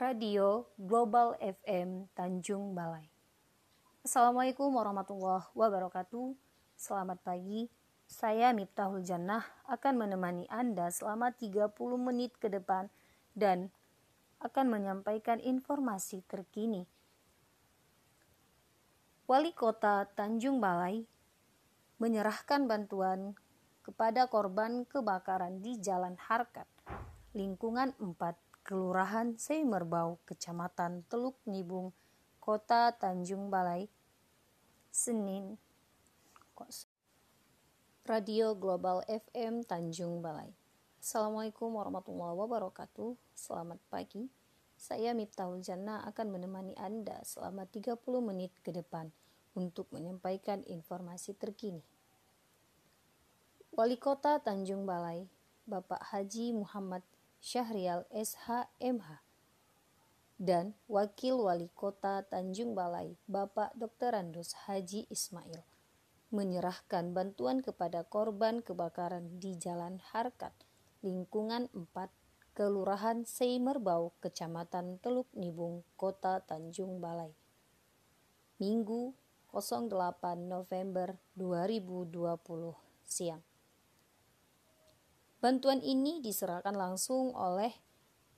Radio Global FM Tanjung Balai. Assalamualaikum warahmatullahi wabarakatuh. Selamat pagi. Saya Miftahul Jannah akan menemani Anda selama 30 menit ke depan dan akan menyampaikan informasi terkini. Wali Kota Tanjung Balai menyerahkan bantuan kepada korban kebakaran di Jalan Harkat, lingkungan 4 Kelurahan Seimerbau, Kecamatan Teluk Nibung, Kota Tanjung Balai, Senin. Radio Global FM Tanjung Balai. Assalamualaikum warahmatullahi wabarakatuh. Selamat pagi. Saya Miftahul Jannah akan menemani Anda selama 30 menit ke depan untuk menyampaikan informasi terkini. Wali Kota Tanjung Balai, Bapak Haji Muhammad Syahrial SHMH dan Wakil Wali Kota Tanjung Balai Bapak Dr. Randus Haji Ismail menyerahkan bantuan kepada korban kebakaran di Jalan Harkat, lingkungan 4, Kelurahan Seimerbau, Kecamatan Teluk Nibung, Kota Tanjung Balai. Minggu 08 November 2020 siang. Bantuan ini diserahkan langsung oleh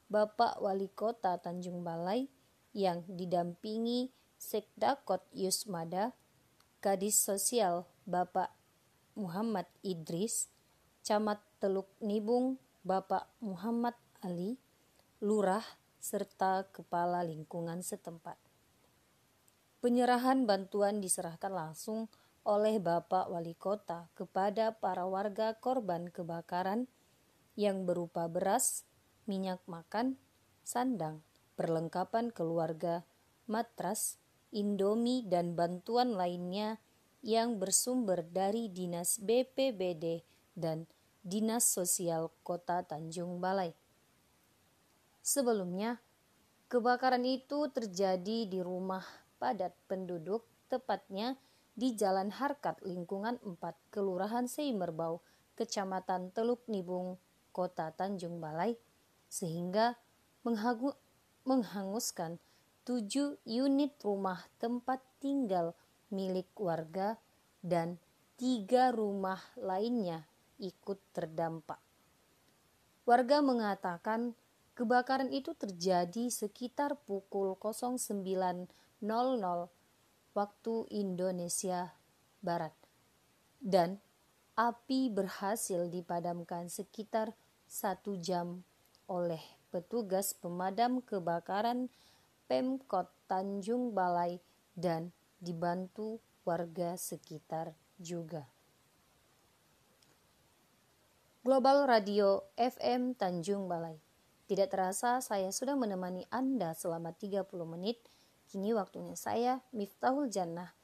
Bapak Wali Kota Tanjung Balai yang didampingi Sekdakot Yusmada, Kadis Sosial Bapak Muhammad Idris, Camat Teluk Nibung Bapak Muhammad Ali, Lurah, serta Kepala Lingkungan setempat. Penyerahan bantuan diserahkan langsung oleh Bapak Wali Kota kepada para warga korban kebakaran yang berupa beras, minyak makan, sandang, perlengkapan keluarga, matras, indomie, dan bantuan lainnya yang bersumber dari Dinas BPBD dan Dinas Sosial Kota Tanjung Balai. Sebelumnya, kebakaran itu terjadi di rumah padat penduduk, tepatnya Jalan Harkat lingkungan 4 Kelurahan Seimerbau, Kecamatan Teluk Nibung, Kota Tanjung Balai, sehingga menghanguskan tujuh unit rumah tempat tinggal milik warga dan tiga rumah lainnya ikut terdampak. Warga mengatakan kebakaran itu terjadi sekitar pukul 09.00 waktu Indonesia Barat. Dan api berhasil dipadamkan sekitar satu jam oleh petugas pemadam kebakaran Pemkot Tanjung Balai dan dibantu warga sekitar juga. Global Radio FM Tanjung Balai. Tidak terasa saya sudah menemani Anda selama 30 menit Kini waktunya saya, Miftahul Jannah,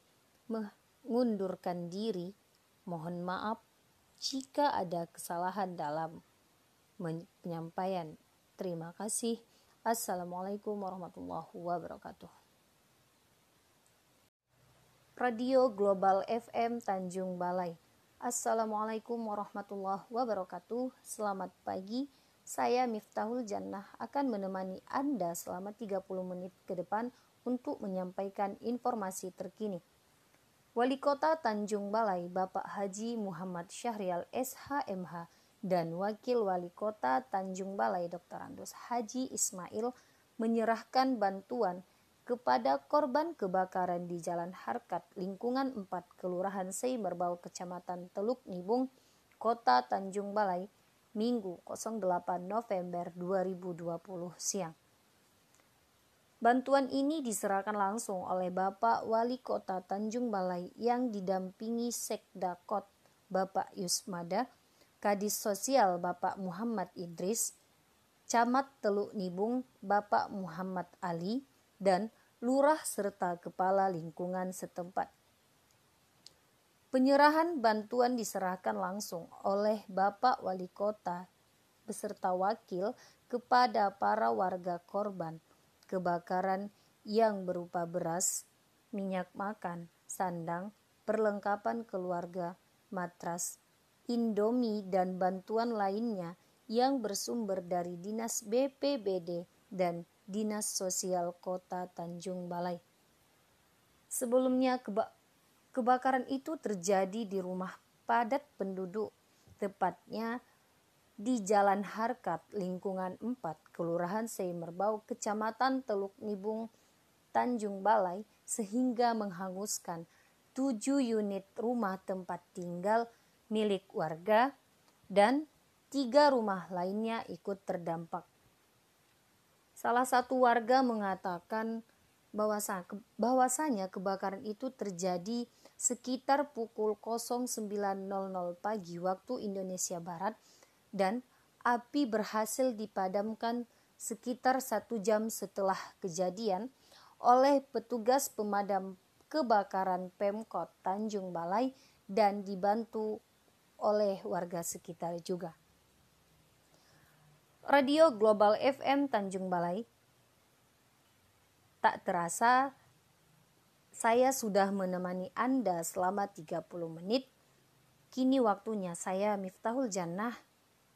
mengundurkan diri. Mohon maaf jika ada kesalahan dalam penyampaian. Terima kasih. Assalamualaikum warahmatullahi wabarakatuh. Radio Global FM Tanjung Balai. Assalamualaikum warahmatullahi wabarakatuh. Selamat pagi. Saya Miftahul Jannah akan menemani Anda selama 30 menit ke depan untuk menyampaikan informasi terkini. Wali Kota Tanjung Balai Bapak Haji Muhammad Syahrial SHMH dan Wakil Wali Kota Tanjung Balai Dr. Andus Haji Ismail menyerahkan bantuan kepada korban kebakaran di Jalan Harkat lingkungan 4 Kelurahan Seimerbau Kecamatan Teluk Nibung Kota Tanjung Balai Minggu 08 November 2020 siang. Bantuan ini diserahkan langsung oleh Bapak Wali Kota Tanjung Balai yang didampingi Sekdakot Bapak Yusmada, Kadis Sosial Bapak Muhammad Idris, Camat Teluk Nibung Bapak Muhammad Ali, dan lurah serta kepala lingkungan setempat. Penyerahan bantuan diserahkan langsung oleh Bapak Wali Kota beserta wakil kepada para warga korban kebakaran yang berupa beras, minyak makan, sandang, perlengkapan keluarga, matras, indomie, dan bantuan lainnya yang bersumber dari Dinas BPBD dan Dinas Sosial Kota Tanjung Balai. Sebelumnya keba kebakaran itu terjadi di rumah padat penduduk, tepatnya di Jalan Harkat lingkungan 4 Kelurahan Seimerbau Kecamatan Teluk Nibung Tanjung Balai sehingga menghanguskan 7 unit rumah tempat tinggal milik warga dan tiga rumah lainnya ikut terdampak. Salah satu warga mengatakan bahwasa, bahwasanya kebakaran itu terjadi sekitar pukul 09.00 pagi waktu Indonesia Barat dan api berhasil dipadamkan sekitar satu jam setelah kejadian oleh petugas pemadam kebakaran Pemkot Tanjung Balai dan dibantu oleh warga sekitar juga. Radio Global FM Tanjung Balai. Tak terasa saya sudah menemani Anda selama 30 menit. Kini waktunya saya Miftahul Jannah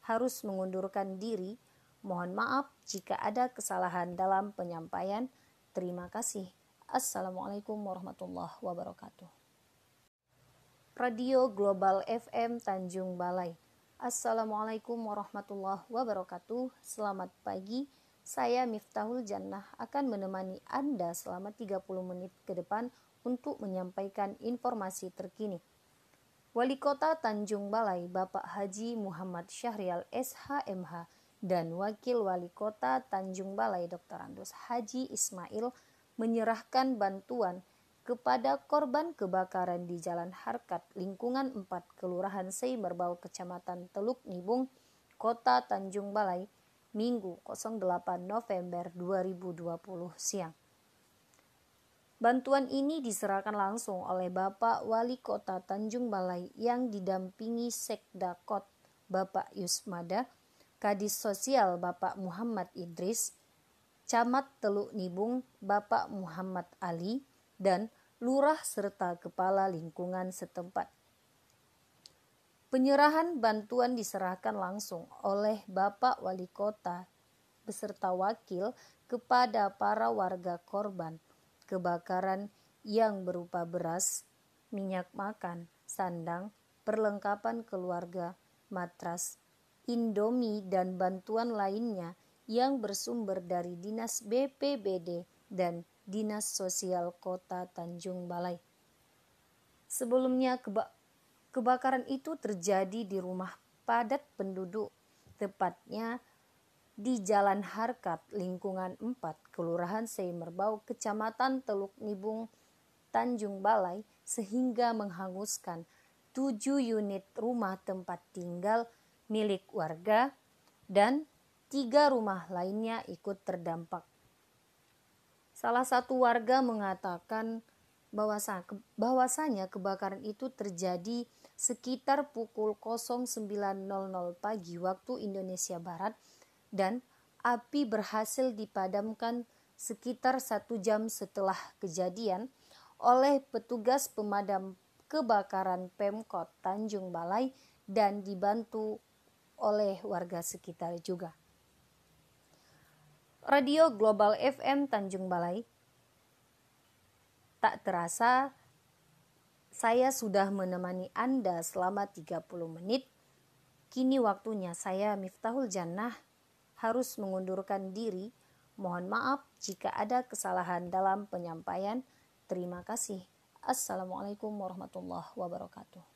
harus mengundurkan diri. Mohon maaf jika ada kesalahan dalam penyampaian. Terima kasih. Assalamualaikum warahmatullahi wabarakatuh. Radio Global FM Tanjung Balai. Assalamualaikum warahmatullahi wabarakatuh. Selamat pagi. Saya Miftahul Jannah akan menemani Anda selama 30 menit ke depan untuk menyampaikan informasi terkini. Wali Kota Tanjung Balai Bapak Haji Muhammad Syahrial SHMH dan Wakil Wali Kota Tanjung Balai Dr. Andos Haji Ismail menyerahkan bantuan kepada korban kebakaran di Jalan Harkat lingkungan 4 Kelurahan Seimerbau Kecamatan Teluk Nibung, Kota Tanjung Balai, Minggu 08 November 2020 siang. Bantuan ini diserahkan langsung oleh Bapak Wali Kota Tanjung Balai yang didampingi Sekda Kot Bapak Yusmada, Kadis Sosial Bapak Muhammad Idris, Camat Teluk Nibung Bapak Muhammad Ali, dan lurah serta kepala lingkungan setempat. Penyerahan bantuan diserahkan langsung oleh Bapak Wali Kota beserta wakil kepada para warga korban kebakaran yang berupa beras, minyak makan, sandang, perlengkapan keluarga, matras, indomie, dan bantuan lainnya yang bersumber dari Dinas BPBD dan Dinas Sosial Kota Tanjung Balai. Sebelumnya keba kebakaran itu terjadi di rumah padat penduduk, tepatnya di Jalan Harkat lingkungan 4 Kelurahan Seimerbau Kecamatan Teluk Nibung Tanjung Balai sehingga menghanguskan 7 unit rumah tempat tinggal milik warga dan tiga rumah lainnya ikut terdampak. Salah satu warga mengatakan bahwasa, bahwasanya kebakaran itu terjadi sekitar pukul 09.00 pagi waktu Indonesia Barat dan api berhasil dipadamkan sekitar satu jam setelah kejadian oleh petugas pemadam kebakaran Pemkot Tanjung Balai dan dibantu oleh warga sekitar juga. Radio Global FM Tanjung Balai. Tak terasa, saya sudah menemani Anda selama 30 menit. Kini waktunya saya Miftahul Jannah harus mengundurkan diri. Mohon maaf jika ada kesalahan dalam penyampaian. Terima kasih. Assalamualaikum warahmatullahi wabarakatuh.